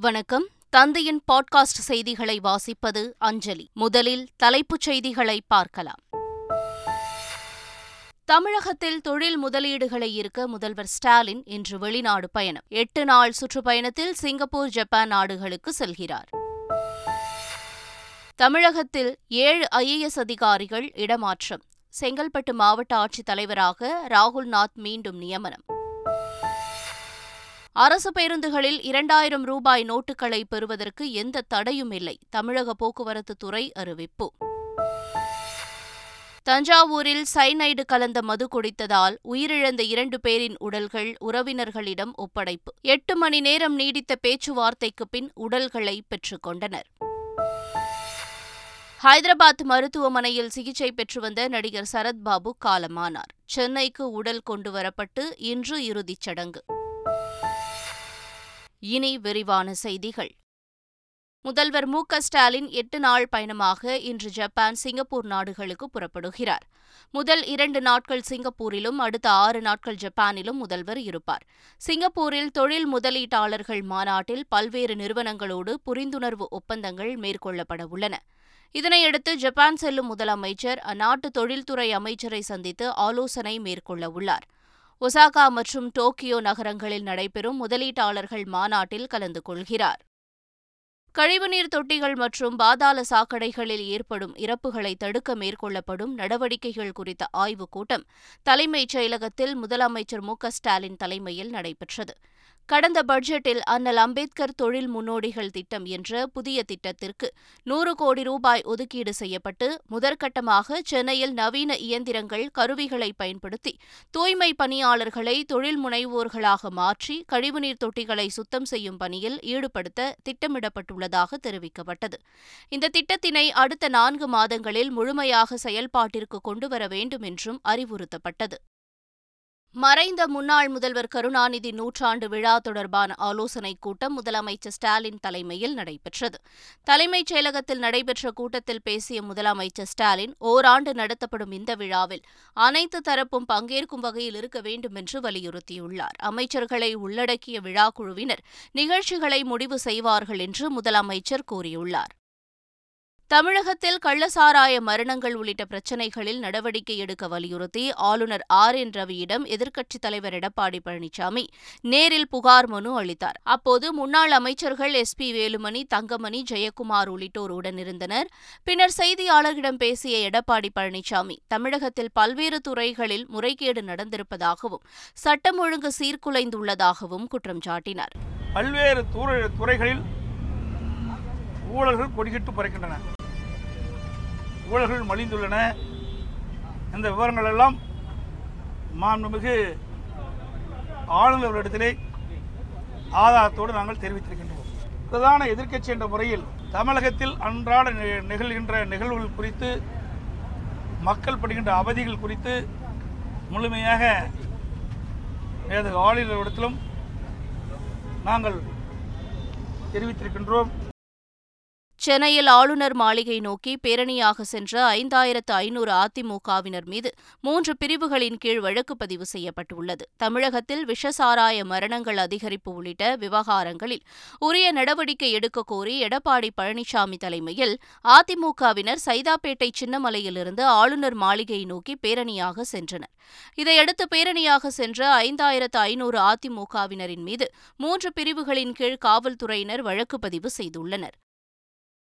வணக்கம். தந்தையின் பாட்காஸ்ட் செய்திகளை வாசிப்பது அஞ்சலி. முதலில் தலைப்புச் செய்திகளை பார்க்கலாம். தமிழகத்தில் தொழில் முதலீடுகளை ஈர்க்க முதல்வர் ஸ்டாலின் இன்று வெளிநாடு பயணம். எட்டு நாள் சுற்றுப்பயணத்தில் சிங்கப்பூர் ஜப்பான் நாடுகளுக்கு செல்கிறார். தமிழகத்தில் ஏழு ஐஏஎஸ் அதிகாரிகள் இடமாற்றம். செங்கல்பட்டு மாவட்ட ஆட்சித் தலைவராக ராகுல்நாத் மீண்டும் நியமனம். அரசு பேருந்துகளில் இரண்டாயிரம் ரூபாய் நோட்டுகளை பெறுவதற்கு எந்த தடையும் இல்லை தமிழக போக்குவரத்து துறை அறிவிப்பு. தஞ்சாவூரில் சைனைடு கலந்த மது குடித்ததால் உயிரிழந்த இரண்டு பேரின் உடல்கள் உறவினர்களிடம் ஒப்படைப்பு. எட்டு மணி நேரம் நீடித்த பேச்சுவார்த்தைக்கு பின் உடல்களை பெற்றுக்கொண்டனர் ஹைதராபாத் மருத்துவமனையில் சிகிச்சை பெற்று வந்த நடிகர் சரத்பாபு காலமானார். சென்னைக்கு உடல் கொண்டு வரப்பட்டு இன்று இறுதிச் சடங்கு. இனி விரிவான செய்திகள். முதல்வர் மு. க. ஸ்டாலின் எட்டு நாள் பயணமாக இன்று ஜப்பான் சிங்கப்பூர் நாடுகளுக்கு புறப்படுகிறார். முதல் இரண்டு நாட்கள் சிங்கப்பூரிலும் அடுத்த ஆறு நாட்கள் ஜப்பானிலும் முதல்வர் இருப்பார். சிங்கப்பூரில் தொழில் முதலீட்டாளர்கள் மாநாட்டில் பல்வேறு நிறுவனங்களோடு புரிந்துணர்வு ஒப்பந்தங்கள் மேற்கொள்ளப்பட உள்ளன. இதனையடுத்து ஜப்பான் செல்லும் முதலமைச்சர் அந்நாட்டு தொழில்துறை அமைச்சரை சந்தித்து ஆலோசனை மேற்கொள்ள உள்ளார். ஒசாகா மற்றும் டோக்கியோ நகரங்களில் நடைபெறும் முதலீட்டாளர்கள் மாநாட்டில் கலந்து கொள்கிறார். கழிவுநீர் தொட்டிகள் மற்றும் பாதாள சாக்கடைகளில் ஏற்படும் இறப்புகளை தடுக்க மேற்கொள்ளப்படும் நடவடிக்கைகள் குறித்த ஆய்வுக் கூட்டம் தலைமைச் செயலகத்தில் முதலமைச்சர் மு ஸ்டாலின் தலைமையில் நடைபெற்றது. கடந்த பட்ஜெட்டில் அண்ணல் அம்பேத்கர் தொழில் முன்னோடிகள் திட்டம் என்ற புதிய திட்டத்திற்கு நூறு கோடி ரூபாய் ஒதுக்கீடு செய்யப்பட்டு முதற்கட்டமாக சென்னையில் நவீன இயந்திரங்கள் கருவிகளை பயன்படுத்தி தூய்மை பணியாளர்களை தொழில் முனைவோர்களாக மாற்றி கழிவுநீர் தொட்டிகளை சுத்தம் செய்யும் பணியில் ஈடுபடுத்த திட்டமிடப்பட்டுள்ளதாக தெரிவிக்கப்பட்டது. இந்த திட்டத்தினை அடுத்த நான்கு மாதங்களில் முழுமையாக செயல்பாட்டிற்கு கொண்டுவர வேண்டும் என்றும் அறிவுறுத்தப்பட்டது. மறைந்த முன்னாள் முதல்வர் கருணாநிதி நூற்றாண்டு விழா தொடர்பான ஆலோசனைக் கூட்டம் முதலமைச்சர் ஸ்டாலின் தலைமையில் நடைபெற்றது. தலைமைச் செயலகத்தில் நடைபெற்ற கூட்டத்தில் பேசிய முதலமைச்சர் ஸ்டாலின் ஓராண்டு நடத்தப்படும் இந்த விழாவில் அனைத்து தரப்பும் பங்கேற்கும் வகையில் இருக்க வேண்டும் என்று வலியுறுத்தியுள்ளார். அமைச்சர்களை உள்ளடக்கிய விழாக்குழுவினர் நிகழ்ச்சிகளை முடிவு செய்வார்கள் என்று முதலமைச்சர் கூறியுள்ளார். தமிழகத்தில் கள்ளசாராய மரணங்கள் உள்ளிட்ட பிரச்சினைகளில் நடவடிக்கை எடுக்க வலியுறுத்தி ஆளுநர் ஆர் என் ரவியிடம் எதிர்க்கட்சித் தலைவர் எடப்பாடி பழனிசாமி நேரில் புகார் மனு அளித்தார். அப்போது முன்னாள் அமைச்சர்கள் எஸ் பி வேலுமணி தங்கமணி ஜெயக்குமார் உள்ளிட்டோர் உடனிருந்தனர். பின்னர் செய்தியாளர்களிடம் பேசிய எடப்பாடி பழனிசாமி தமிழகத்தில் பல்வேறு துறைகளில் முறைகேடு நடந்திருப்பதாகவும் சட்டம் ஒழுங்கு சீர்குலைந்துள்ளதாகவும் குற்றம் சாட்டினார். பல்வேறு துறைகளில் ஊழல்கள் கொடிகிட்டு பறக்கின்றன. ஊழல்கள் மலிந்துள்ளன. இந்த விவரங்கள் எல்லாம் மாண்புமிகு ஆளுநர்களிடத்திலே ஆதாரத்தோடு நாங்கள் தெரிவித்திருக்கின்றோம். பிரதான எதிர்க்கட்சி என்ற முறையில் தமிழகத்தில் அன்றாட நிகழ்கின்ற நிகழ்வுகள் குறித்து மக்கள் படுகின்ற அவதிகள் குறித்து முழுமையாக ஆளுநர்களிடத்திலும் நாங்கள் தெரிவித்திருக்கின்றோம். சென்னையில் ஆளுநர் மாளிகை நோக்கி பேரணியாக சென்ற ஐந்தாயிரத்து ஐநூறு அதிமுகவினர் மீது மூன்று பிரிவுகளின் கீழ் வழக்கு பதிவு செய்யப்பட்டுள்ளது. தமிழகத்தில் விஷசாராய மரணங்கள் அதிகரிப்பு உள்ளிட்ட விவகாரங்களில் உரிய நடவடிக்கை எடுக்க கோரி எடப்பாடி பழனிசாமி தலைமையில் அதிமுகவினர் சைதாப்பேட்டை சின்னமலையிலிருந்து ஆளுநர் மாளிகை நோக்கி பேரணியாக சென்றனர். இதையடுத்து பேரணியாக சென்ற ஐந்தாயிரத்து ஐநூறு அதிமுகவினரின் மீது மூன்று பிரிவுகளின் கீழ் காவல்துறையினர் வழக்கு பதிவு செய்துள்ளனர்.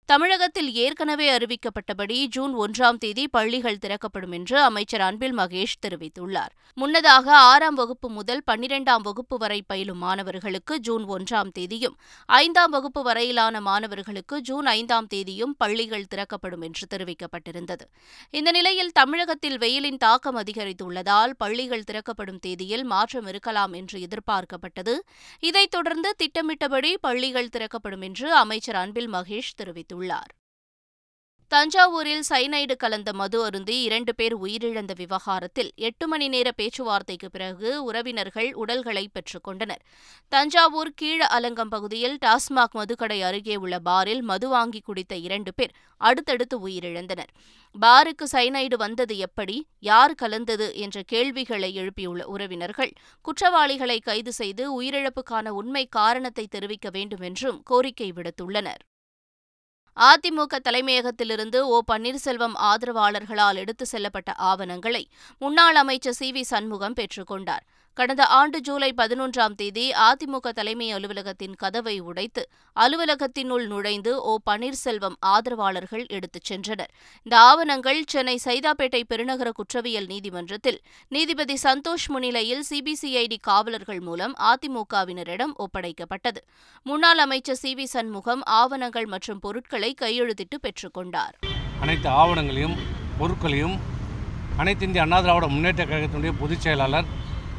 தமிழகத்தில் ஏற்கனவே அறிவிக்கப்பட்டபடி ஜூன் ஒன்றாம் தேதி பள்ளிகள் திறக்கப்படும் என்று அமைச்சர் அன்பில் மகேஷ் தெரிவித்துள்ளார். முன்னதாக ஆறாம் வகுப்பு முதல் பன்னிரெண்டாம் வகுப்பு வரை பயிலும் மாணவர்களுக்கு ஜூன் ஒன்றாம் தேதியும் ஐந்தாம் வகுப்பு வரையிலான மாணவர்களுக்கு ஜூன் ஐந்தாம் தேதியும் பள்ளிகள் திறக்கப்படும் என்று தெரிவிக்கப்பட்டிருந்தது. இந்த நிலையில் தமிழகத்தில் வெயிலின் தாக்கம் அதிகரித்துள்ளதால் பள்ளிகள் திறக்கப்படும் தேதியில் மாற்றம் இருக்கலாம் என்று எதிர்பார்க்கப்பட்டது. இதைத் தொடர்ந்து திட்டமிட்டபடி பள்ளிகள் திறக்கப்படும் என்று அமைச்சர் அன்பில் மகேஷ் தெரிவித்துள்ளார். தெரிவித்துள்ளார். தஞ்சாவூரில் சைனைடு கலந்த மது அருந்தி இரண்டு பேர் உயிரிழந்த விவகாரத்தில் எட்டு மணி நேர பேச்சுவார்த்தைக்கு பிறகு உறவினர்கள் உடல்களை பெற்றுக்கொண்டனர் தஞ்சாவூர் கீழ அலங்கம் பகுதியில் டாஸ்மாக் மதுக்கடை அருகே உள்ள பாரில் மது வாங்கி குடித்த இரண்டு பேர் அடுத்தடுத்து உயிரிழந்தனர். பாருக்கு சைனைடு வந்தது எப்படி யார் கலந்தது என்ற கேள்விகளை எழுப்பியுள்ள உறவினர்கள் குற்றவாளிகளை கைது செய்து உயிரிழப்புக்கான உண்மை காரணத்தை தெரிவிக்க வேண்டும் என்றும் கோரிக்கை விடுத்துள்ளனர். அதிமுக தலைமையகத்திலிருந்து ஓ. பன்னீர்செல்வம் ஆதரவாளர்களால் எடுத்து செல்லப்பட்ட ஆவணங்களை முன்னாள் அமைச்சர் சி. வி. சண்முகம் பெற்றுக்கொண்டார் கடந்த ஆண்டு ஜூலை பதினொன்றாம் தேதி அதிமுக தலைமை அலுவலகத்தின் கதவை உடைத்து அலுவலகத்தினுள் நுழைந்து ஓ பன்னீர்செல்வம் ஆதரவாளர்கள் எடுத்துச் சென்றனர். இந்த ஆவணங்கள் சென்னை சைதாப்பேட்டை பெருநகர குற்றவியல் நீதிமன்றத்தில் நீதிபதி சந்தோஷ் முன்னிலையில் சிபிசிஐடி காவலர்கள் மூலம் அதிமுகவினரிடம் ஒப்படைக்கப்பட்டது. முன்னாள் அமைச்சர் சி வி சண்முகம் ஆவணங்கள் மற்றும் பொருட்களை கையெழுத்திட்டு பெற்றுக்கொண்டார் அனைத்து ஆவணங்களையும் பொருட்களையும் அனைத்து இந்திய அண்ணா திராவிட முன்னேற்ற கழகத்தினுடைய பொதுச் செயலாளர்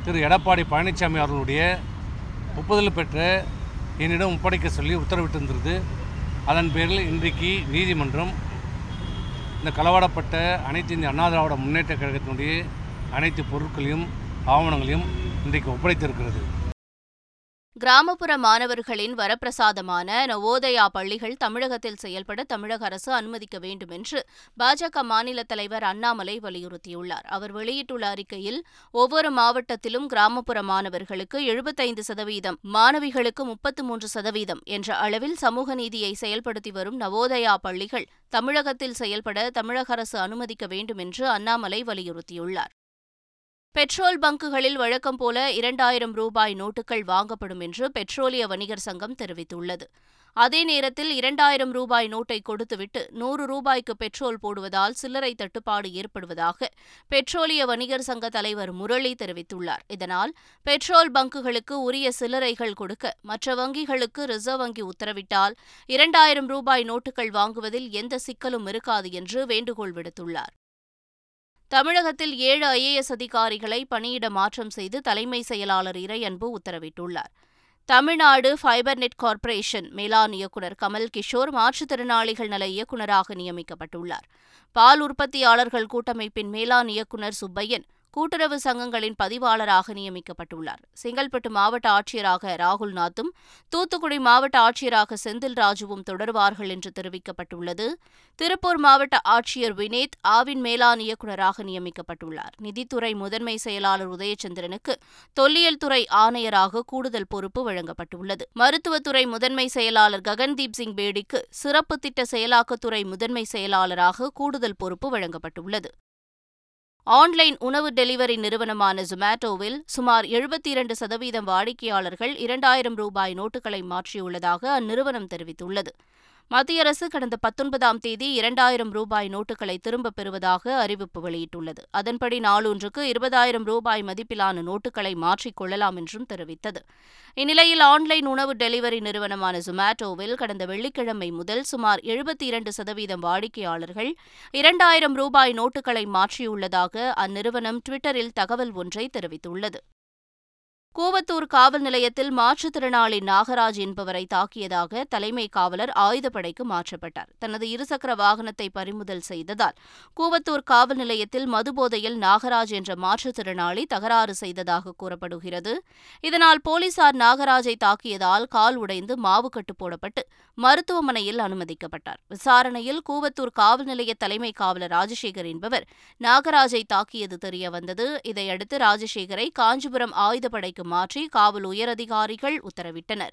திரு எடப்பாடி பழனிசாமி அவர்களுடைய ஒப்புதல் பெற்ற என்னிடம் ஒப்படைக்க சொல்லி உத்தரவிட்டிருந்தது. அதன் பேரில் இன்றைக்கு நீதிமன்றம் இந்த களவாடப்பட்ட அனைத்து இந்திய அண்ணா திராவிட முன்னேற்ற கழகத்தினுடைய அனைத்து பொருட்களையும் ஆவணங்களையும் இன்றைக்கு ஒப்படைத்திருக்கிறது. கிராமப்புற மாணவர்களின் வரப்பிரசாதமான நவோதயா பள்ளிகள் தமிழகத்தில் செயல்பட தமிழக அரசு அனுமதிக்க வேண்டும் என்று பாஜக மாநில தலைவர் அண்ணாமலை வலியுறுத்தியுள்ளார். அவர் வெளியிட்டுள்ள அறிக்கையில் ஒவ்வொரு மாவட்டத்திலும் கிராமப்புற மாணவர்களுக்கு எழுபத்தைந்து சதவீதம் மாணவிகளுக்கு முப்பத்து மூன்று சதவீதம் என்ற அளவில் சமூக நீதியை செயல்படுத்தி வரும் நவோதயா பள்ளிகள் தமிழகத்தில் செயல்பட தமிழக அரசு அனுமதிக்க வேண்டும் என்று அண்ணாமலை வலியுறுத்தியுள்ளார். பெட்ரோல் பங்குகளில் வழக்கம் போல இரண்டாயிரம் ரூபாய் நோட்டுகள் வாங்கப்படும் என்று பெட்ரோலிய வணிகர் சங்கம் தெரிவித்துள்ளது. அதே நேரத்தில் இரண்டாயிரம் ரூபாய் நோட்டை கொடுத்துவிட்டு நூறு ரூபாய்க்கு பெட்ரோல் போடுவதால் சில்லறை தட்டுப்பாடு ஏற்படுவதாக பெட்ரோலிய வணிகர் சங்க தலைவர் முரளி தெரிவித்துள்ளார். இதனால் பெட்ரோல் பங்குகளுக்கு உரிய சில்லறைகள் கொடுக்க மற்ற வங்கிகளுக்கு ரிசர்வ் வங்கி உத்தரவிட்டால் இரண்டாயிரம் ரூபாய் நோட்டுகள் வாங்குவதில் எந்த சிக்கலும் இருக்காது என்று வேண்டுகோள் விடுத்துள்ளார். தமிழகத்தில் ஏழு ஐஏஎஸ் அதிகாரிகளை பணியிட மாற்றம் செய்து தலைமை செயலாளர் இறையன்பு உத்தரவிட்டுள்ளார். தமிழ்நாடு ஃபைபர் நெட் கார்ப்பரேஷன் மேலாண் இயக்குநர் கமல் கிஷோர் மாற்றுத்திறனாளிகள் நல இயக்குநராக நியமிக்கப்பட்டுள்ளார். பால் உற்பத்தியாளர்கள் கூட்டமைப்பின் மேலாண் இயக்குநர் சுப்பையன் கூட்டுறவு சங்கங்களின் பதிவாளராக நியமிக்கப்பட்டுள்ளார். செங்கல்பட்டு மாவட்ட ஆட்சியராக ராகுல் நாத்தும் தூத்துக்குடி மாவட்ட ஆட்சியராக செந்தில் ராஜுவும் தொடர்வார்கள் என்று தெரிவிக்கப்பட்டுள்ளது. திருப்பூர் மாவட்ட ஆட்சியர் வினேத் ஆவின் மேலாண் இயக்குநராக நியமிக்கப்பட்டுள்ளார். நிதித்துறை முதன்மை செயலாளர் உதயச்சந்திரனுக்கு தொல்லியல் துறை ஆணையராக கூடுதல் பொறுப்பு வழங்கப்பட்டுள்ளது. மருத்துவத்துறை முதன்மை செயலாளர் ககன்தீப் சிங் பேடிக்கு சிறப்பு திட்ட செயலாக்கத்துறை முதன்மை செயலாளராக கூடுதல் பொறுப்பு வழங்கப்பட்டுள்ளது. ஆன்லைன் உணவு டெலிவரி நிறுவனமான ஜொமேட்டோவில் சுமார் எழுபத்தி இரண்டு சதவீதம் வாடிக்கையாளர்கள் இரண்டாயிரம் ரூபாய் நோட்டுகளை மாற்றியுள்ளதாக அந்நிறுவனம் தெரிவித்துள்ளது. மத்திய அரசு கடந்த பத்தொன்பதாம் தேதி இரண்டாயிரம் ரூபாய் நோட்டுகளை திரும்பப் பெறுவதாக அறிவிப்பு வெளியிட்டுள்ளது. அதன்படி நாளொன்றுக்கு இருபதாயிரம் ரூபாய் மதிப்பிலான நோட்டுகளை மாற்றிக் கொள்ளலாம் என்றும் தெரிவித்தது. இந்நிலையில் ஆன்லைன் உணவு டெலிவரி நிறுவனமான ஜொமேட்டோவில் கடந்த வெள்ளிக்கிழமை முதல் சுமார் எழுபத்தி இரண்டு சதவீதம் வாடிக்கையாளர்கள் இரண்டாயிரம் ரூபாய் நோட்டுகளை மாற்றியுள்ளதாக அந்நிறுவனம் டுவிட்டரில் தகவல் ஒன்றை தெரிவித்துள்ளது. கூவத்தூர் காவல் நிலையத்தில் மாற்றுத்திறனாளி நாகராஜ் என்பவரை தாக்கியதாக தலைமை காவலர் ஆயுதப்படைக்கு மாற்றப்பட்டார். தனது இருசக்கர வாகனத்தை பறிமுதல் செய்ததால் கூவத்தூர் காவல் நிலையத்தில் மதுபோதையில் நாகராஜ் என்ற மாற்றுத்திறனாளி தகராறு செய்ததாக கூறப்படுகிறது. இதனால் போலீசார் நாகராஜை தாக்கியதால் கால் உடைந்து மாவு கட்டு போடப்பட்டு மருத்துவமனையில் அனுமதிக்கப்பட்டார். விசாரணையில் கூவத்தூர் காவல் நிலைய தலைமை காவலர் ராஜசேகர் என்பவர் நாகராஜை தாக்கியது தெரியவந்தது இதையடுத்து ராஜசேகரை காஞ்சிபுரம் ஆயுதப்படைக்கு மாற்றி காவல் உயரதிகாரிகள் உத்தரவிட்டனர்.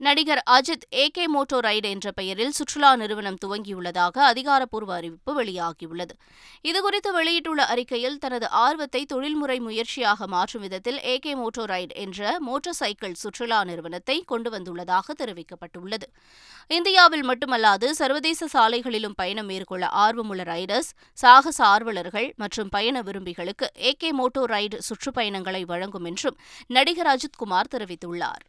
நடிகர் அஜித் ஏகே மோட்டோ ரைடு என்ற பெயரில் சுற்றுலா நிறுவனம் துவங்கியுள்ளதாக அதிகாரப்பூர்வ அறிவிப்பு வெளியாகியுள்ளது. இதுகுறித்து வெளியிட்டுள்ள அறிக்கையில் தனது ஆர்வத்தை தொழில்முறை முயற்சியாக மாற்றும் விதத்தில் ஏகே மோட்டோ ரைடு என்ற மோட்டார் சைக்கிள் சுற்றுலா நிறுவனத்தை கொண்டு வந்துள்ளதாக தெரிவிக்கப்பட்டுள்ளது. இந்தியாவில் மட்டுமல்லாது சர்வதேச சாலைகளிலும் பயணம் மேற்கொள்ள ஆர்வமுள்ள ரைடர்ஸ் சாகச ஆர்வலர்கள் மற்றும் பயண விரும்பிகளுக்கு ஏகே மோட்டோ ரைடு சுற்றுப்பயணங்களை வழங்கும் என்றும் நடிகர் அஜித் குமார் தெரிவித்துள்ளார்.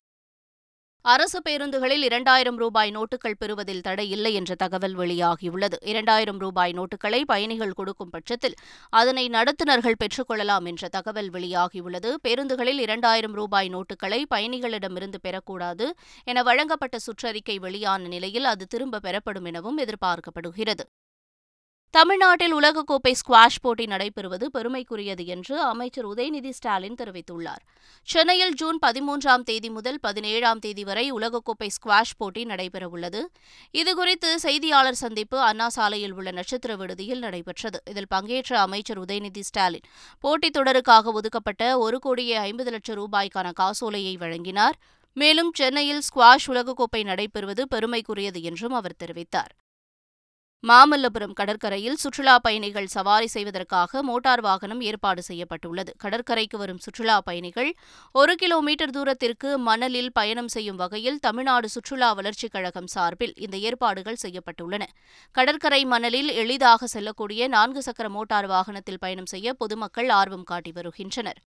அரசு பேருந்துகளில் இரண்டாயிரம் ரூபாய் நோட்டுகள் பெறுவதில் தடை இல்லை என்ற தகவல் வெளியாகியுள்ளது. இரண்டாயிரம் ரூபாய் நோட்டுகளை பயணிகள் கொடுக்கும் பட்சத்தில் அதனை நடத்துனர்கள் பெற்றுக்கொள்ளலாம் என்ற தகவல் வெளியாகியுள்ளது. பேருந்துகளில் இரண்டாயிரம் ரூபாய் நோட்டுகளை பயணிகளிடமிருந்து பெறக்கூடாது என வழங்கப்பட்ட சுற்றறிக்கை வெளியான நிலையில் அது திரும்ப பெறப்படும் எனவும் எதிர்பார்க்கப்படுகிறது. தமிழ்நாட்டில் உலகக்கோப்பை ஸ்குவாஷ் போட்டி நடைபெறுவது பெருமைக்குரியது என்று அமைச்சர் உதயநிதி ஸ்டாலின் தெரிவித்துள்ளார். சென்னையில் ஜூன் பதிமூன்றாம் தேதி முதல் பதினேழாம் தேதி வரை உலகக்கோப்பை ஸ்குவாஷ் போட்டி நடைபெறவுள்ளது. இதுகுறித்து செய்தியாளர் சந்திப்பு அண்ணா சாலையில் உள்ள நட்சத்திர விடுதியில் நடைபெற்றது. இதில் பங்கேற்ற அமைச்சர் உதயநிதி ஸ்டாலின் போட்டித் தொடருக்காக ஒதுக்கப்பட்ட ஒரு கோடியே ஐம்பது லட்சம் ரூபாய்க்கான காசோலையை வழங்கினார். மேலும் சென்னையில் ஸ்குவாஷ் உலகக்கோப்பை நடைபெறுவது பெருமைக்குரியது என்றும் அவர் தெரிவித்தார். மாமல்லபுரம் கடற்கரையில் சுற்றுலா பயணிகள் சவாரி செய்வதற்காக மோட்டார் வாகனம் ஏற்பாடு செய்யப்பட்டுள்ளது. கடற்கரைக்கு வரும் சுற்றுலா பயணிகள் ஒரு கிலோமீட்டர் தூரத்திற்கு மணலில் பயணம் செய்யும் வகையில் தமிழ்நாடு சுற்றுலா வளர்ச்சிக் கழகம் சார்பில் இந்த ஏற்பாடுகள் செய்யப்பட்டுள்ளன. கடற்கரை மணலில் எளிதாக செல்லக்கூடிய நான்கு சக்கர மோட்டார் வாகனத்தில் பயணம் செய்ய பொதுமக்கள் ஆர்வம் காட்டி வருகின்றனர்.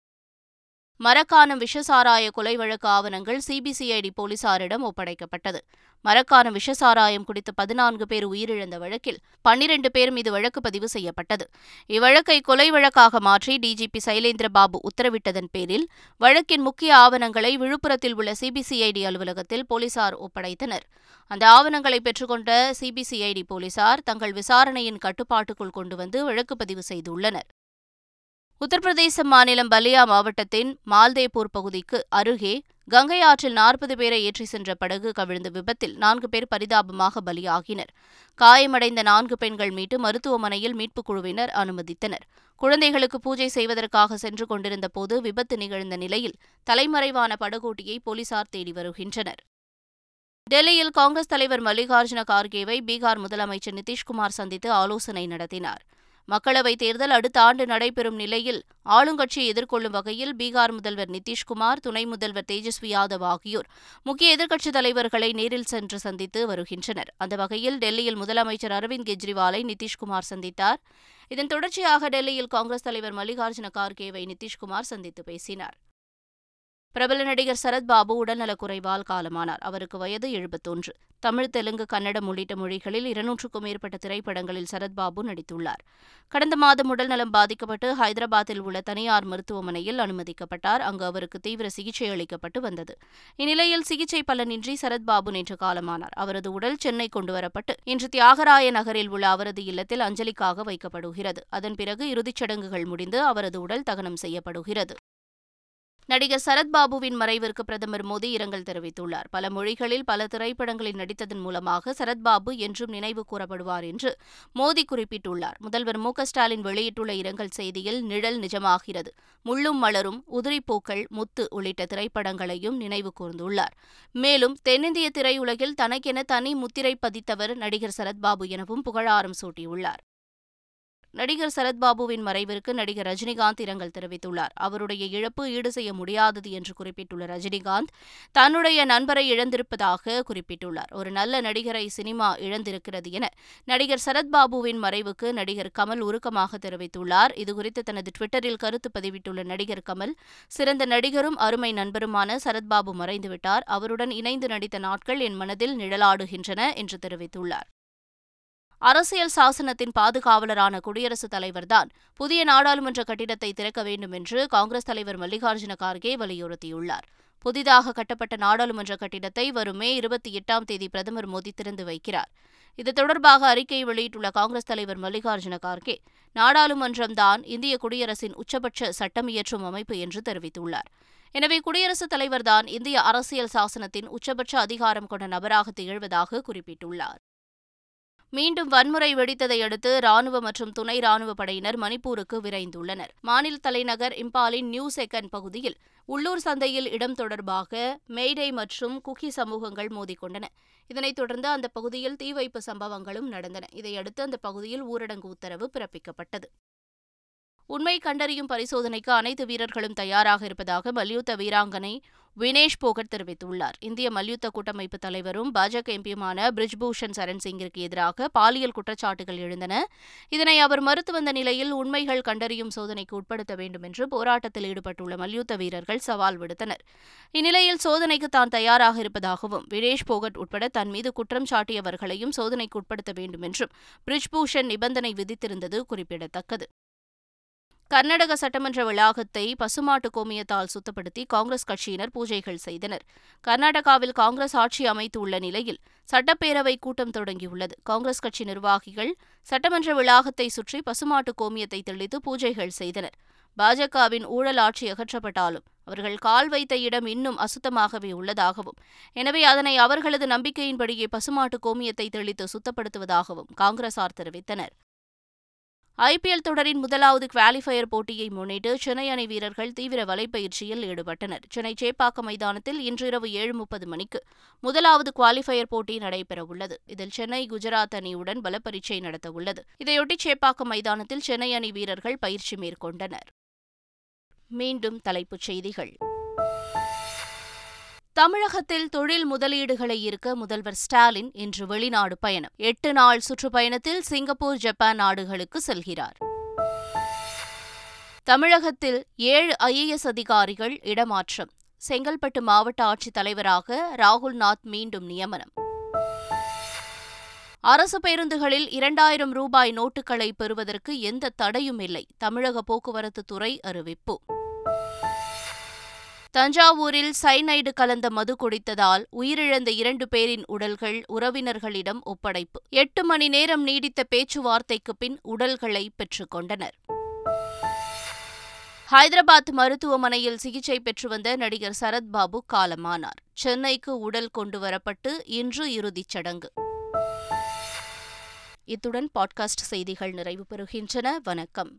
மரக்காணம் விஷசாராய கொலை வழக்கு ஆவணங்கள் சிபிசிஐடி போலீசாரிடம் ஒப்படைக்கப்பட்டது. மரக்காணம் விஷசாராயம் குடித்த பதினான்கு பேர் உயிரிழந்த வழக்கில் பன்னிரண்டு பேர் மீது வழக்கு பதிவு செய்யப்பட்டது. இவ்வழக்கை கொலை வழக்காக மாற்றி டிஜிபி சைலேந்திர பாபு உத்தரவிட்டதன் பேரில் வழக்கின் முக்கிய ஆவணங்களை விழுப்புரத்தில் உள்ள சிபிசிஐடி அலுவலகத்தில் போலீசார் ஒப்படைத்தனர். அந்த ஆவணங்களை பெற்றுக்கொண்ட சிபிசிஐடி போலீசார் தங்கள் விசாரணையின் கட்டுப்பாட்டுக்குள் கொண்டு வந்து வழக்கு பதிவு செய்துள்ளனர். உத்தரப்பிரதேச மாநிலம் பல்லியா மாவட்டத்தின் மால்தேபூர் பகுதிக்கு அருகே கங்கை ஆற்றில் நாற்பது பேரை ஏற்றி சென்ற படகு கவிழ்ந்த விபத்தில் நான்கு பேர் பரிதாபமாக பலியாகினர். காயமடைந்த நான்கு பெண்கள் மீட்டு மருத்துவமனையில் மீட்புக் குழுவினர் அனுமதித்தனர். குழந்தைகளுக்கு பூஜை செய்வதற்காக சென்று கொண்டிருந்த போது விபத்து நிகழ்ந்த நிலையில் தலைமறைவான படகோட்டியை போலீசார் தேடி வருகின்றனர். டெல்லியில் காங்கிரஸ் தலைவர் மல்லிகார்ஜுன கார்கேவை பீகார் முதலமைச்சர் நிதிஷ்குமார் சந்தித்து ஆலோசனை நடத்தினார். மக்களவைத் தேர்தல் அடுத்த ஆண்டு நடைபெறும் நிலையில் ஆளுங்கட்சியை எதிர்கொள்ளும் வகையில் பீகார் முதல்வர் நிதிஷ்குமார் துணை முதல்வர் தேஜஸ்வி யாதவ் ஆகியோர் முக்கிய எதிர்க்கட்சித் தலைவர்களை நேரில் சென்று சந்தித்து வருகின்றனர். அந்த வகையில் டெல்லியில் முதலமைச்சர் அரவிந்த் கெஜ்ரிவாலை நிதிஷ்குமார் சந்தித்தார். இதன் தொடர்ச்சியாக டெல்லியில் காங்கிரஸ் தலைவர் மல்லிகார்ஜுன கார்கேவை நிதிஷ்குமார் சந்தித்து பேசினார். பிரபல நடிகர் சரத்பாபு உடல்நலக்குறைவால் காலமானார். அவருக்கு வயது எழுபத்தொன்று. தமிழ் தெலுங்கு கன்னடம் உள்ளிட்ட மொழிகளில் இருநூற்றுக்கும் மேற்பட்ட திரைப்படங்களில் சரத்பாபு நடித்துள்ளார். கடந்த மாதம் உடல்நலம் பாதிக்கப்பட்டு ஹைதராபாத்தில் உள்ள தனியார் மருத்துவமனையில் அனுமதிக்கப்பட்டார். அங்கு அவருக்கு தீவிர சிகிச்சை அளிக்கப்பட்டு வந்தது. இந்நிலையில் சிகிச்சை பலனின்றி சரத்பாபு நேற்று காலமானார். அவரது உடல் சென்னை கொண்டுவரப்பட்டு இன்று தியாகராய நகரில் உள்ள அவரது இல்லத்தில் அஞ்சலிக்காக வைக்கப்படுகிறது. அதன் பிறகு இறுதிச் சடங்குகள் முடிந்து அவரது உடல் தகனம் செய்யப்படுகிறது. நடிகர் சரத்பாபுவின் மறைவிற்கு பிரதமர் மோடி இரங்கல் தெரிவித்துள்ளார். பல மொழிகளில் பல திரைப்படங்களில் நடித்ததன் மூலமாக சரத்பாபு என்றும் நினைவு கூறப்படுவார் என்று மோடி குறிப்பிட்டுள்ளார். முதல்வர் மு ஸ்டாலின் வெளியிட்டுள்ள இரங்கல் செய்தியில் நிழல் நிஜமாகிறது. முள்ளும் மலரும் உதிரிப்பூக்கள் முத்து உள்ளிட்ட திரைப்படங்களையும் நினைவு கூர்ந்துள்ளார். மேலும் தென்னிந்திய திரையுலகில் தனக்கென தனி முத்திரை பதித்தவர் நடிகர் சரத்பாபு எனவும் புகழாரம் சூட்டியுள்ளார். நடிகர் சரத்பாபுவின் மறைவிற்கு நடிகர் ரஜினிகாந்த் இரங்கல் தெரிவித்துள்ளார். அவருடைய இழப்பு ஈடு செய்ய முடியாதது என்று குறிப்பிட்டுள்ள ரஜினிகாந்த் தன்னுடைய நண்பரை இழந்திருப்பதாக குறிப்பிட்டுள்ளார். ஒரு நல்ல நடிகரை சினிமா இழந்திருக்கிறது என நடிகர் சரத்பாபுவின் மறைவுக்கு நடிகர் கமல் உருக்கமாக தெரிவித்துள்ளார். இதுகுறித்து தனது டுவிட்டரில் கருத்து பதிவிட்டுள்ள நடிகர் கமல் சிறந்த நடிகரும் அருமை நண்பருமான சரத்பாபு மறைந்துவிட்டார். அவருடன் இணைந்து நடித்த நாட்கள் என் மனதில் நிழலாடுகின்றன என்று தெரிவித்துள்ளார். அரசியல் சாசனத்தின் பாதுகாவலரான குடியரசுத் தலைவர்தான் புதிய நாடாளுமன்ற கட்டிடத்தை திறக்க வேண்டும் என்று காங்கிரஸ் தலைவர் மல்லிகார்ஜுன கார்கே வலியுறுத்தியுள்ளார். புதிதாக கட்டப்பட்ட நாடாளுமன்ற கட்டிடத்தை வரும் மே இருபத்தி எட்டாம் தேதி பிரதமர் மோடி திறந்து வைக்கிறார். இது தொடர்பாக அறிக்கை வெளியிட்டுள்ள காங்கிரஸ் தலைவர் மல்லிகார்ஜுன கார்கே நாடாளுமன்றம்தான் இந்திய குடியரசின் உச்சபட்ச சட்டம் இயற்றும் அமைப்பு என்று தெரிவித்துள்ளார். எனவே குடியரசுத் தலைவர்தான் இந்திய அரசியல் சாசனத்தின் உச்சபட்ச அதிகாரம் கொண்ட நபராக திகழ்வதாக குறிப்பிட்டுள்ளார். மீண்டும் வன்முறை வெடித்ததை அடுத்து ராணுவ மற்றும் துணை ராணுவ படையினர் மணிப்பூருக்கு விரைந்துள்ளனர். மாநில தலைநகர் இம்பாலின் நியூ செகண்ட் பகுதியில் உள்ளூர் சந்தையில் இடம் தொடர்பாக மெய்டை மற்றும் குக்கி சமூகங்கள் மோதிக்கொண்டன. இதனைத் தொடர்ந்து அந்த பகுதியில் தீ வைப்பு சம்பவங்களும் நடந்தன. இதையடுத்து அந்த பகுதியில் ஊரடங்கு உத்தரவு பிறப்பிக்கப்பட்டது. உண்மை கண்டறியும் பரிசோதனைக்கு அனைத்து வீரர்களும் தயாராக இருப்பதாக மல்யுத்த வீராங்கனை வினேஷ் போகட் தெரிவித்துள்ளார். இந்திய மல்யுத்த கூட்டமைப்பு தலைவரும் பாஜக எம்பியுமான பிரிஜ்பூஷன் சரண் சிங்கிற்கு எதிராக பாலியல் குற்றச்சாட்டுகள் எழுந்தன. இதனை அவர் மறுத்து வந்த நிலையில் உண்மைகள் கண்டறியும் சோதனைக்கு உட்படுத்த வேண்டும் என்று போராட்டத்தில் ஈடுபட்டுள்ள மல்யுத்த வீரர்கள் சவால் விடுத்தனர். இந்நிலையில் சோதனைக்கு தான் தயாராக இருப்பதாகவும் வினேஷ் போகட் உட்பட தன் மீது குற்றம் சாட்டியவர்களையும் சோதனைக்கு உட்படுத்த வேண்டும் என்றும் பிரிஜ்பூஷன் நிபந்தனை விதித்திருந்தது குறிப்பிடத்தக்கது. கர்நாடக சட்டமன்ற வளாகத்தை பசுமாட்டு கோமியத்தால் சுத்தப்படுத்தி காங்கிரஸ் கட்சியினர் பூஜைகள் செய்தனர். கர்நாடகாவில் காங்கிரஸ் ஆட்சி அமைத்துள்ள நிலையில் சட்டப்பேரவை கூட்டம் தொடங்கியுள்ளது. காங்கிரஸ் கட்சி நிர்வாகிகள் சட்டமன்ற வளாகத்தை சுற்றி பசுமாட்டு கோமியத்தை தெளித்து பூஜைகள் செய்தனர். பாஜகவின் ஊழல் ஆட்சி அகற்றப்பட்டாலும் அவர்கள் கால் வைத்த இடம் இன்னும் அசுத்தமாகவே உள்ளதாகவும் எனவே அதனை அவர்களது நம்பிக்கையின்படியே பசுமாட்டு கோமியத்தை தெளித்து சுத்தப்படுத்துவதாகவும் காங்கிரசார் தெரிவித்தனர். ஐபிஎல் தொடரின் முதலாவது குவாலிஃபயர் போட்டியை முன்னிட்டு சென்னை அணி வீரர்கள் தீவிர வலைப்பயிற்சியில் ஈடுபட்டனர். சென்னை சேப்பாக்கம் மைதானத்தில் இன்றிரவு ஏழு முப்பது மணிக்கு முதலாவது குவாலிஃபயர் போட்டி நடைபெறவுள்ளது. இதில் சென்னை குஜராத் அணியுடன் பலப்பரீட்சை நடத்தவுள்ளது. இதையொட்டி சேப்பாக்கம் மைதானத்தில் சென்னை அணி வீரர்கள் பயிற்சி மேற்கொண்டனர். மீண்டும் தலைப்புச் செய்திகள். தமிழகத்தில் தொழில் முதலீடுகளை ஈர்க்க முதல்வர் ஸ்டாலின் இன்று வெளிநாடு பயணம். எட்டு நாள் சுற்றுப்பயணத்தில் சிங்கப்பூர் ஜப்பான் நாடுகளுக்கு செல்கிறார். தமிழகத்தில் ஏழு ஐஏஎஸ் அதிகாரிகள் இடமாற்றம். செங்கல்பட்டு மாவட்ட ஆட்சித் தலைவராக ராகுல்நாத் மீண்டும் நியமனம். அரசு பேருந்துகளில் இரண்டாயிரம் ரூபாய் நோட்டுகளை பெறுவதற்கு எந்த தடையும் இல்லை. தமிழக போக்குவரத்து துறை அறிவிப்பு. தஞ்சாவூரில் சைனைடு கலந்த மது குடித்ததால் உயிரிழந்த இரண்டு பேரின் உடல்கள் உறவினர்களிடம் ஒப்படைப்பு. எட்டு மணி நேரம் நீடித்த பேச்சுவார்த்தைக்கு பின் உடல்களை பெற்றுக்கொண்டனர் ஹைதராபாத் மருத்துவமனையில் சிகிச்சை பெற்று வந்த நடிகர் சரத்பாபு காலமானார். சென்னைக்கு உடல் கொண்டுவரப்பட்டு இன்று இறுதிச் சடங்கு. இத்துடன் பாட்காஸ்ட் செய்திகள் நிறைவு பெறுகின்றன. வணக்கம்.